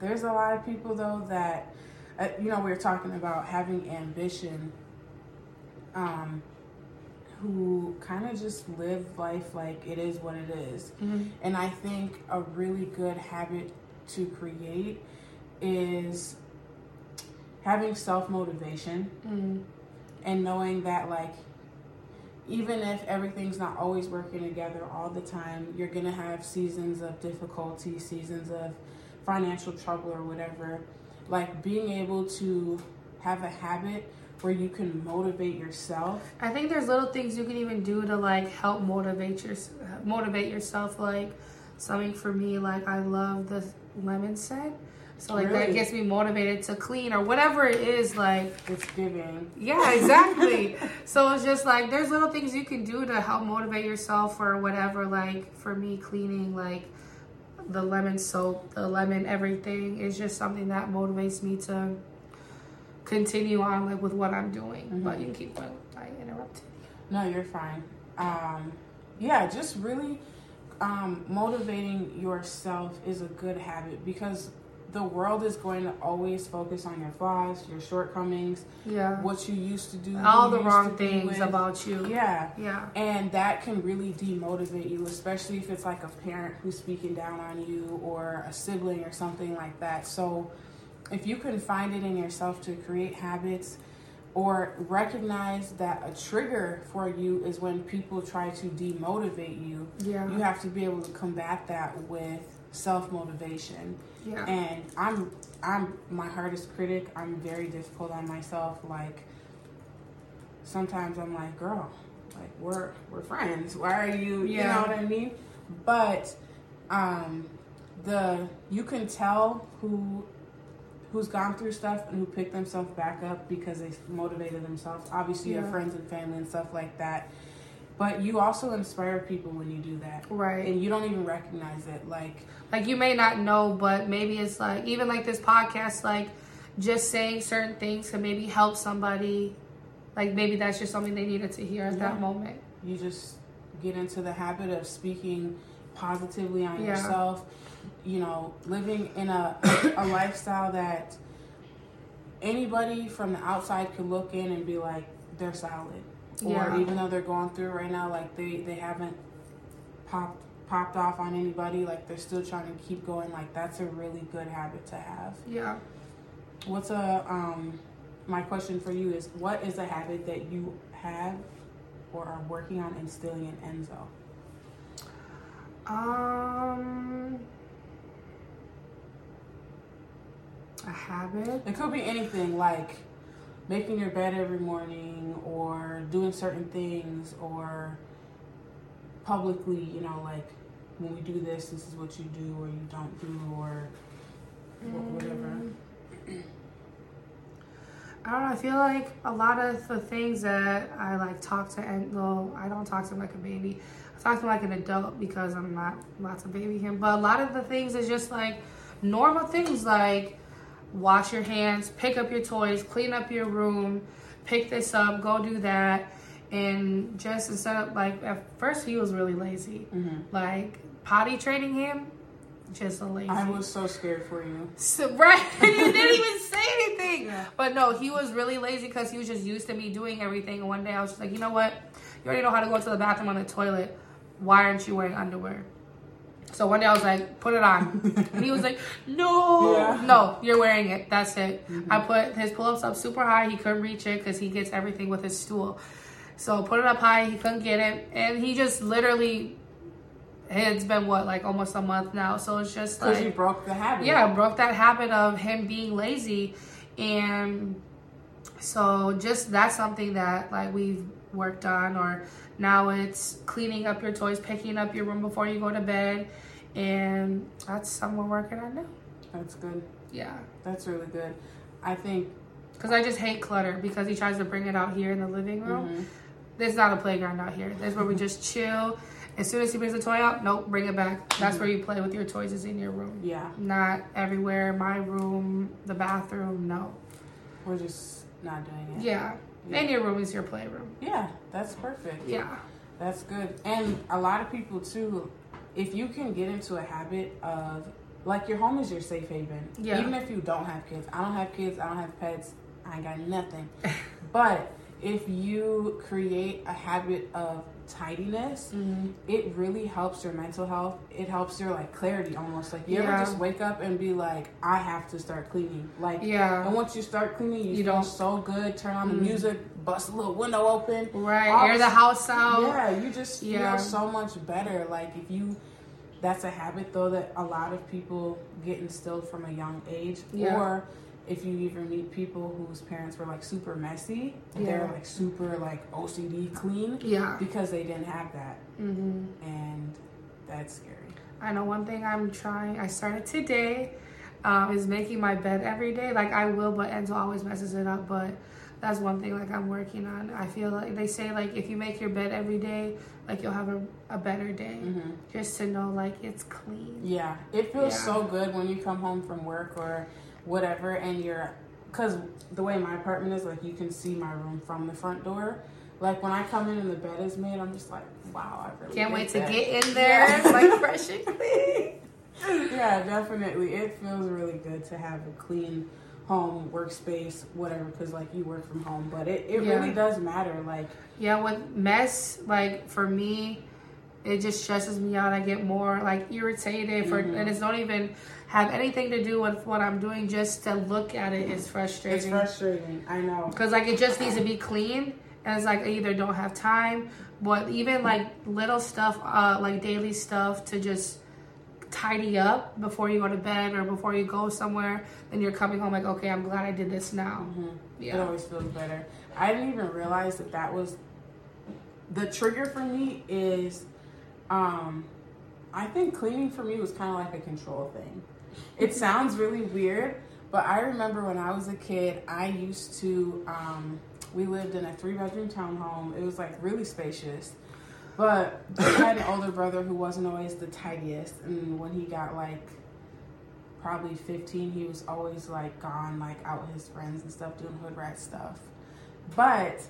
S2: there's a lot of people though that uh, you know we were talking about having ambition um who kind of just live life like it is what it is
S1: Mhm.
S2: And I think a really good habit to create is having self motivation
S1: Mhm.
S2: and knowing that, like, even if everything's not always working together all the time, you're gonna have seasons of difficulty, seasons of financial trouble, or whatever. Like, being able to have a habit where you can motivate yourself.
S1: I think there's little things you can even do to like help motivate your motivate yourself. Like something for me, like I love the lemon scent. So like that gets me motivated to clean or whatever it is. Like
S2: It's giving.
S1: Yeah, exactly. so it's just like there's little things you can do to help motivate yourself or whatever. Like for me, cleaning like the lemon soap, the lemon everything is just something that motivates me to continue on like with what I'm doing.
S2: Mhm.
S1: But you can keep going. I interrupted. You.
S2: No, you're fine. Um, yeah, just really um, motivating yourself is a good habit because the world is going to always focus on your flaws, your shortcomings,
S1: Yeah.
S2: what you used to do,
S1: All the wrong things about you.
S2: Yeah,
S1: Yeah.
S2: and that can really demotivate you, especially if it's like a parent who's speaking down on you or a sibling or something like that. So, if you can find it in yourself to create habits or recognize that a trigger for you is when people try to demotivate you,
S1: Yeah.
S2: you have to be able to combat that with self motivation.
S1: Yeah.
S2: And I'm I'm my hardest critic. I'm very difficult on myself. Like sometimes I'm like, girl, like we're we're friends. Why are you?
S1: yeah.
S2: You know what I mean? But um, the you can tell who who's gone through stuff and who picked themselves back up because they motivated themselves. Obviously, you have friends and family and stuff like that. But you also inspire people when you do that.
S1: Right.
S2: And you don't even recognize it. Like,
S1: like you may not know but maybe it's like even like this podcast like just saying certain things can maybe help somebody like maybe that's just something they needed to hear at
S2: Yeah.
S1: that moment
S2: you just get into the habit of speaking positively on
S1: Yeah.
S2: yourself you know living in a a lifestyle that anybody from the outside could look in and be like, they're solid. Or even though they're going through right now, like they, they haven't popped popped off on anybody, like they're still trying to keep going. Like that's a really good habit to have.
S1: Yeah.
S2: What's a um my question for you is what is a habit that you have or are working on instilling in Enzo?
S1: Um, a habit.
S2: It could be anything like making your bed every morning or doing certain things or publicly, you know, like when we do this, this is what you do or you don't do or whatever.
S1: Mm. I don't know. I feel like a lot of the things that I like talk to, and well, I don't talk to him like a baby. I talk to him like an adult because I'm not allowed to baby him. But a lot of the things is just like normal things like wash your hands, pick up your toys, clean up your room, pick this up, go do that. And just instead of like, at first he was really lazy.
S2: Mm-hmm.
S1: Like potty training him, just a lazy.
S2: I was so scared for you.
S1: So, right, he didn't even say anything.
S2: Yeah.
S1: But no, he was really lazy because he was just used to me doing everything. And one day I was just like, you know what? You already know how to go to the bathroom on the toilet. Why aren't you wearing underwear? So one day I was like, put it on. and he was like, no.
S2: Yeah. Mm-hmm.
S1: No, you're wearing it. That's it. I put his pull ups up super high. He couldn't reach it because he gets everything with his stool. So put it up high. He couldn't get it. And he just literally, it's been what, like almost a month now. So it's just
S2: Because
S1: like.
S2: you broke the habit.
S1: Yeah, broke that habit of him being lazy. And so just that's something that like we've worked on or now it's cleaning up your toys, picking up your room before you go to bed. And that's something we're working on now.
S2: That's good.
S1: Yeah.
S2: That's really good. I think
S1: Because I just hate clutter because he tries to bring it out here in the living room.
S2: mhm.
S1: There's not a playground out here. There's where we just chill. As soon as he brings the toy out, nope, bring it back. That's where you play with your toys is in your room.
S2: yeah,
S1: Not everywhere. My room, the bathroom, no.
S2: we're just not doing it.
S1: Yeah.
S2: Yeah.
S1: And your room is your playroom.
S2: Yeah, that's perfect.
S1: Yeah.
S2: That's good. And a lot of people too, if you can get into a habit of like your home is your safe haven.
S1: Yeah.
S2: Even if you don't have kids. I don't have kids, I don't have pets, I ain't got nothing. but if you create a habit of tidiness,
S1: Mm-hmm.
S2: it really helps your mental health. It helps your like clarity almost. Like you
S1: Yeah.
S2: ever just wake up and be like, I have to start cleaning. Like
S1: Yeah.
S2: and once you start cleaning, you,
S1: You
S2: feel
S1: don't-
S2: so good. Turn on the
S1: Mhm.
S2: music, bust a little window open.
S1: Right.
S2: All
S1: Air the house out.
S2: Yeah, you just
S1: Yeah.
S2: feel so much better. Like if you, that's a habit though that a lot of people get instilled from a young age.
S1: Yeah.
S2: Or if you even meet people whose parents were like super messy, they're like super like OCD clean
S1: Yeah.
S2: because they didn't have that,
S1: hmm
S2: and that's scary.
S1: I know one thing I'm trying, I started today, um, is making my bed every day. Like I will, but Enzo always messes it up. But that's one thing like I'm working on. I feel like they say like if you make your bed every day, like you'll have a, a better day.
S2: hmm
S1: Just to know like it's clean.
S2: Yeah, it feels
S1: Yeah.
S2: so good when you come home from work or whatever, and you're, cause the way my apartment is, like you can see my room from the front door. Like when I come in and the bed is made, I'm just like, wow, I really
S1: Can't wait to get in there,
S2: Yeah.
S1: like fresh and clean.
S2: yeah, definitely. It feels really good to have a clean home, workspace, whatever, because like you work from home, but it, it
S1: Yeah.
S2: really does matter. Like,
S1: Yeah, with mess, like for me, it just stresses me out. I get more like irritated for,
S2: Mhm.
S1: and it's not even have anything to do with what I'm doing. Just to look at it is frustrating.
S2: it's
S1: frustrating.
S2: I know.
S1: Cause like it just needs to be clean, and it's like I either don't have time, but even like little stuff, uh, like daily stuff to just tidy up before you go to bed or before you go somewhere. Then you're coming home like, okay, I'm glad I did this now.
S2: hmm It always feels better. I didn't even realize that that was the trigger for me. Is um, I think cleaning for me was kind of like a control thing. It sounds really weird, but I remember when I was a kid, I used to. Um, we lived in a three bedroom townhome. It was like really spacious. But I had an older brother who wasn't always the tidiest, and when he got like probably 15 he was always like gone like out with his friends and stuff doing hood rat stuff but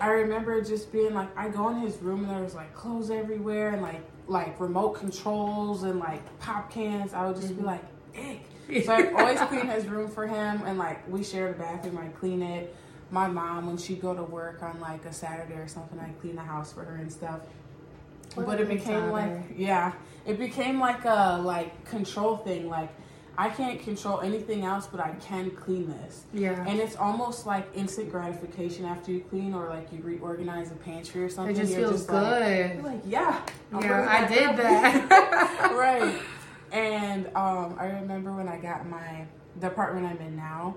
S2: i remember just being like i go in his room and there was like clothes everywhere and like like remote controls and like pop cans i would just be
S1: Mhm.
S2: like ick So I always clean his room for him, and like we share the bathroom. I clean it. My mom, when she go to work on like a Saturday or something, I clean the house for her and stuff.
S1: What
S2: but it became like yeah, it became like a like control thing. Like I can't control anything else, but I can clean this.
S1: Yeah.
S2: And it's almost like instant gratification after you clean or like you reorganize a pantry or something.
S1: It just
S2: You're
S1: feels
S2: like-
S1: good.
S2: you're like, yeah. Bring
S1: yeah, I did that.
S2: right. And um, I remember when I got my the apartment I'm in now,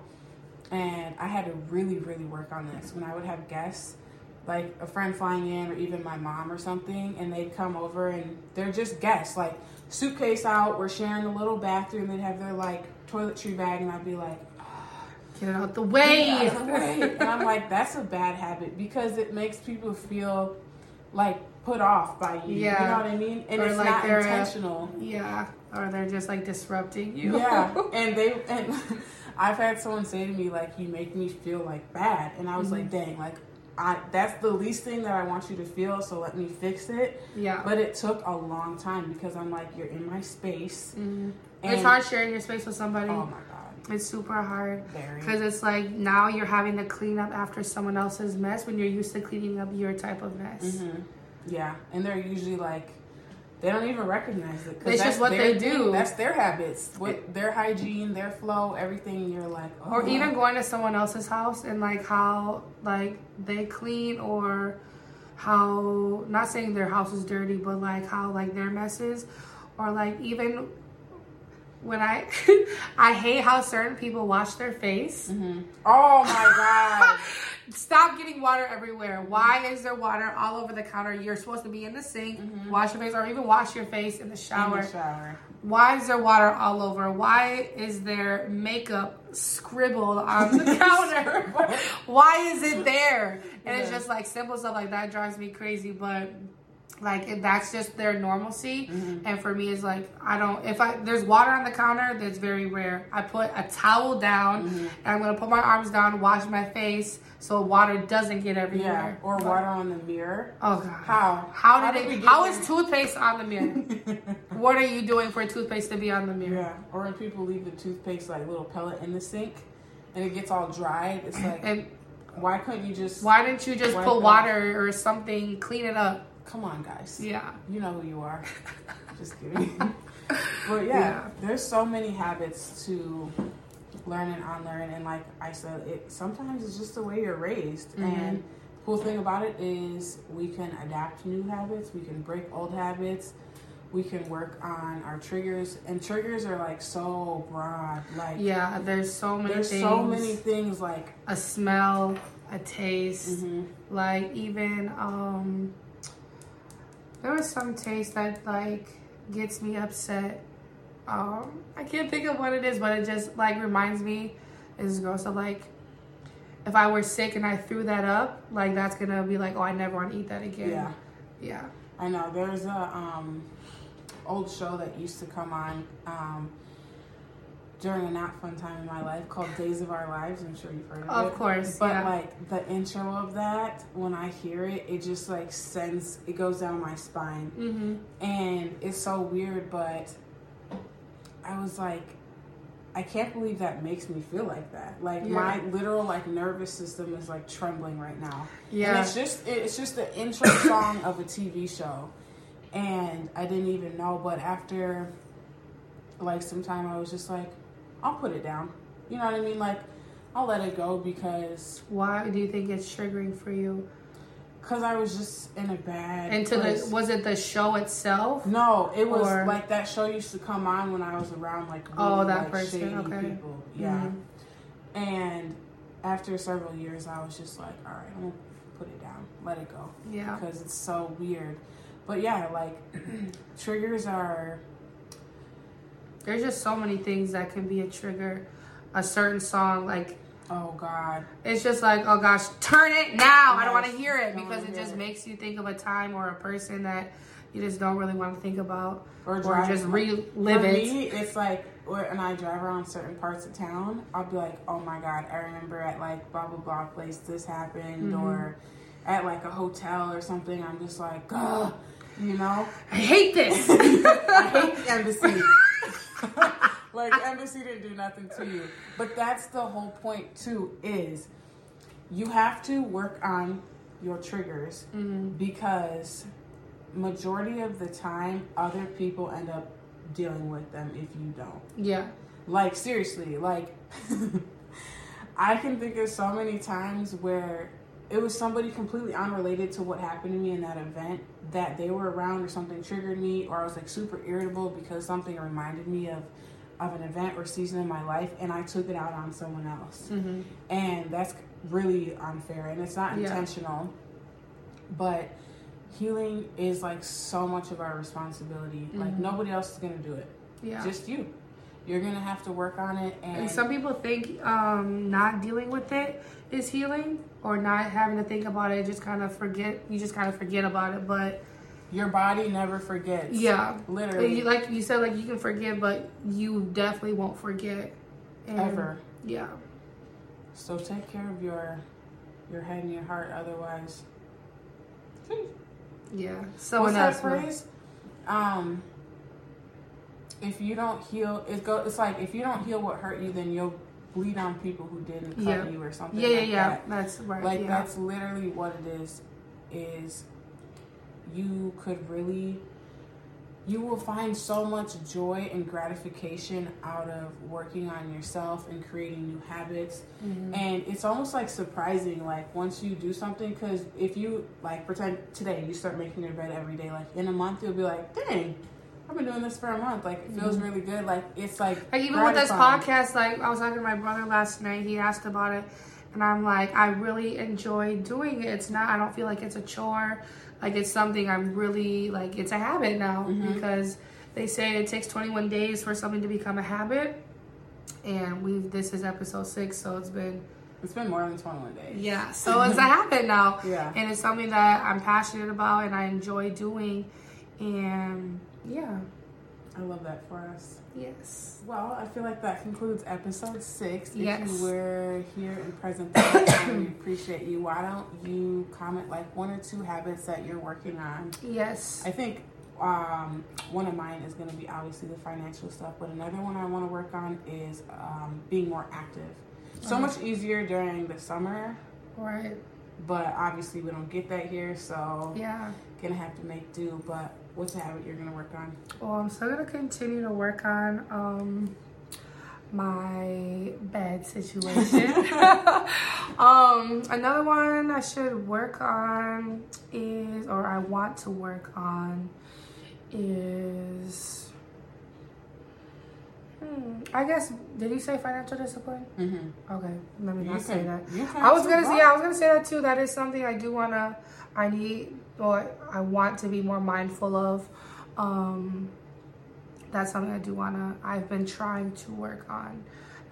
S2: and I had to really, really work on this. When I would have guests, like a friend flying in, or even my mom or something, and they'd come over and they're just guests, like suitcase out. We're sharing a little bathroom. They'd have their like toiletry bag, and I'd be like,
S1: Get it out the way.
S2: "Get out the way." and I'm like, that's a bad habit because it makes people feel like put off by you.
S1: Yeah.
S2: You know what I mean? And
S1: Or
S2: it's
S1: like
S2: not
S1: a-
S2: intentional.
S1: Yeah. Or they're just like disrupting you.
S2: yeah and they and i've had someone say to me like you make me feel like bad and i was like
S1: Mm-hmm.
S2: dang like I, that's the least thing that I want you to feel, so let me fix it.
S1: yeah.
S2: But it took a long time because I'm like, you're in my space.
S1: Mhm.
S2: And,
S1: it's hard sharing your space with somebody.
S2: Oh my god,
S1: It's super hard.
S2: very.
S1: Because it's like now you're having to clean up after someone else's mess when you're used to cleaning up your type of mess.
S2: hmm Yeah, and they're usually like, they don't even recognize it.
S1: It's
S2: that's
S1: just what they
S2: thing.
S1: do.
S2: That's their habits, what their hygiene, their flow, everything. You're like, oh.
S1: Or even going to someone else's house and like how like they clean or how not saying their house is dirty, but like how like their messes or like even when I I hate how certain people wash their face.
S2: Mhm. Oh my god.
S1: Stop getting water everywhere. Why is there water all over the counter? You're supposed to be in the sink, mm-hmm. wash your face, or even wash your face in the shower.
S2: In the shower.
S1: Why is there water all over? Why is there makeup scribbled on the counter? Why is it there? And it's just like simple stuff like that drives me crazy. But like that's just their normalcy,
S2: Mm-hmm.
S1: and for me, it's like I don't. If I there's water on the counter, that's very rare. I put a towel down,
S2: Mm-hmm.
S1: and I'm gonna put my arms down, wash my face, so water doesn't get everywhere Yeah,
S2: or
S1: But-
S2: water on the mirror.
S1: Oh god.
S2: How?
S1: How did
S2: we
S1: it?
S2: get
S1: How is toothpaste on the mirror? what are you doing for toothpaste to be on the mirror?
S2: Yeah, or when people leave the toothpaste like little pellet in the sink, and it gets all dried. It's like,
S1: And
S2: why couldn't you just?
S1: why didn't you just put water or something, clean it up?
S2: Come on, guys.
S1: Yeah.
S2: You know who you are. just kidding. but yeah,
S1: Yeah.
S2: there's so many habits to learn and unlearn, and like I said, it sometimes it's just the way you're raised.
S1: Mhm.
S2: And cool thing about it is we can adapt new habits. We can break old habits. We can work on our triggers, and triggers are like so broad. Like
S1: Yeah, there's so many
S2: there's
S1: things.
S2: so many things like
S1: A smell, a taste,
S2: mhm.
S1: like even um there was some taste that like gets me upset. Um I can't think of what it is, but it just like reminds me is gross of like if I were sick and I threw that up, like that's gonna be like, oh, I never want to eat that again.
S2: yeah.
S1: Yeah.
S2: I know there's a um, old show that used to come on um, during a not fun time in my life called Days of Our Lives. I'm sure you've heard of,
S1: Of
S2: it.
S1: Of course,
S2: But
S1: yeah.
S2: like the intro of that, when I hear it, it just like sends it goes down my spine,
S1: Mm-hmm.
S2: and it's so weird. But I was like. I can't believe that makes me feel like that. Like
S1: Yeah.
S2: my literal like nervous system is like trembling right now. And
S1: Yeah.
S2: it's just it's just the intro song of a TV show. And I didn't even know, but after like some time I was just like, I'll put it down. You know what I mean? Like I'll let it go because
S1: Why do you think it's triggering for you?
S2: cause I was just in a bad
S1: Into
S2: place.
S1: the was it the show itself?
S2: No, it was
S1: Or-
S2: like that show used to come on when I was around like
S1: Oh,
S2: really,
S1: that
S2: like,
S1: person, okay.
S2: people. Yeah.
S1: Mhm.
S2: And after several years I was just like, all right, I'm gonna put it down. Let it go.
S1: Yeah.
S2: because it's so weird. But yeah, like triggers are
S1: There's just so many things that can be a trigger. A certain song, like
S2: oh god,
S1: it's just like, oh gosh, turn it now. I don't want to hear it because it just
S2: it.
S1: makes you think of a time or a person that you just don't really want to think about
S2: or,
S1: or
S2: drive-
S1: just relive
S2: For
S1: it.
S2: me, it's like when I drive around certain parts of town, I'll be like, oh my god, I remember at like blah blah blah place this happened,
S1: Mhm.
S2: or at like a hotel or something. I'm just like, ugh, you know,
S1: I hate this.
S2: I hate the embassy. like embassy didn't do nothing to you. But that's the whole point too. Is you have to work on your triggers
S1: Mm-hmm.
S2: because majority of the time other people end up dealing with them if you don't.
S1: Yeah.
S2: Like seriously, like I can think of so many times where it was somebody completely unrelated to what happened to me in that event that they were around or something triggered me or I was like super irritable because something reminded me of of an event or season in my life and I took it out on someone else.
S1: Mm-hmm.
S2: And that's really unfair and it's not
S1: Yeah.
S2: intentional. But healing is like so much of our responsibility. Like
S1: Mhm.
S2: nobody else is going to do it.
S1: Yeah.
S2: Just you. You're going to have to work on it and,
S1: And some people think um, not dealing with it is healing, or not having to think about it. Just kind of forget. You just kind of forget about it. But
S2: your body never forgets.
S1: yeah,
S2: Literally.
S1: You- like you said, like you can forget, but you definitely won't forget. And,
S2: Ever.
S1: Yeah.
S2: So take care of your your head and your heart otherwise.
S1: Yeah.
S2: What's
S1: Someone
S2: that
S1: else.
S2: phrase? Um if you don't heal it go it's like if you don't heal what hurt you then you'll bleed on people who didn't cut
S1: Yeah.
S2: you or something
S1: Yeah, yeah,
S2: like
S1: yeah.
S2: that.
S1: That's right.
S2: Like
S1: yeah.
S2: that's literally what it is. Is you could really, you will find so much joy and gratification out of working on yourself and creating new habits.
S1: Mhm.
S2: And it's almost like surprising, like once you do something, because if you like pretend today you start making your bed every day, like in a month you'll be like, dang. I've been doing this for a month. Like it feels really good. Like it's like
S1: Like even with this podcast, like I was talking to my brother last night, he asked about it, and I'm like, I really enjoy doing it. It's not, I don't feel like it's a chore, like it's something I'm really like. It's a habit now
S2: Mhm.
S1: because they say it takes 21 days for something to become a habit, and we this is episode six, so it's been
S2: It's been more than 21 days.
S1: yeah, so it's a habit now,
S2: Yeah.
S1: and it's something that I'm passionate about and I enjoy doing, and yeah,
S2: I love that for us.
S1: yes.
S2: Well, I feel like that concludes episode six. If
S1: Yes.
S2: you were here in present time, we appreciate you. Why don't you comment like one or two habits that you're working on?
S1: Yes.
S2: I think um, one of mine is going to be obviously the financial stuff, but another one I want to work on is um, being more active. So
S1: Okay.
S2: much easier during the summer,
S1: Right.
S2: but obviously we don't get that here, so
S1: Yeah.
S2: gonna have to make do. But what's a habit you're gonna work on?
S1: Well, I'm still gonna continue to work on um my bed situation. um, another one I should work on is, or I want to work on, is. Hmm, I guess. Did you say financial discipline?
S2: Mm-hmm.
S1: Okay, let me
S2: You
S1: not say that. I was gonna say, yeah, I was gonna say that too. That is something I do wanna, I need, or I want to be more mindful of. Um, that's something I do wanna. I've been trying to work on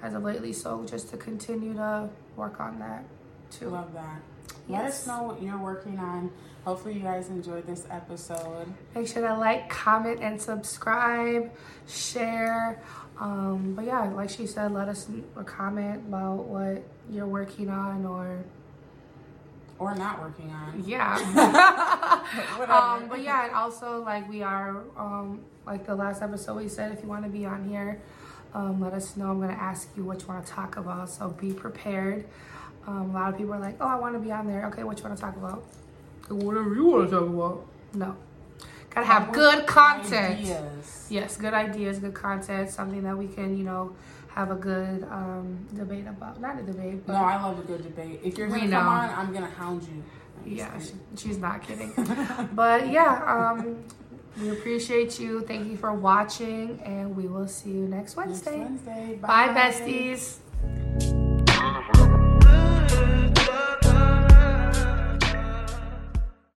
S1: as of lately. So just to continue to work on that too.
S2: Love that. Let us know what you're working on. Hopefully, you guys enjoyed this episode.
S1: Make sure to like, comment, and subscribe, share. Um, but yeah, like she said, let us or comment about what you're working on or
S2: Or not working on.
S1: yeah. Um, but yeah, and also like we are um, like the last episode we said, if you want to be on here, um, let us know. I'm gonna ask you what you want to talk about, so be prepared. Um, a lot of people are like, "Oh, I want to be on there." Okay, what you want to talk about? Whatever you want to talk about. No, gotta have good content.
S2: Ideas.
S1: Yes, good ideas, good content, something that we can, you know, have a good um, debate about. Not a debate, but
S2: No, I love a good debate. If you're gonna
S1: know.
S2: come on, I'm gonna hound you. I'm
S1: yeah, she, she's not kidding. but yeah, um, we appreciate you. Thank you for watching, and we will see you next
S2: Next
S1: Wednesday.
S2: Wednesday.
S1: Bye, besties.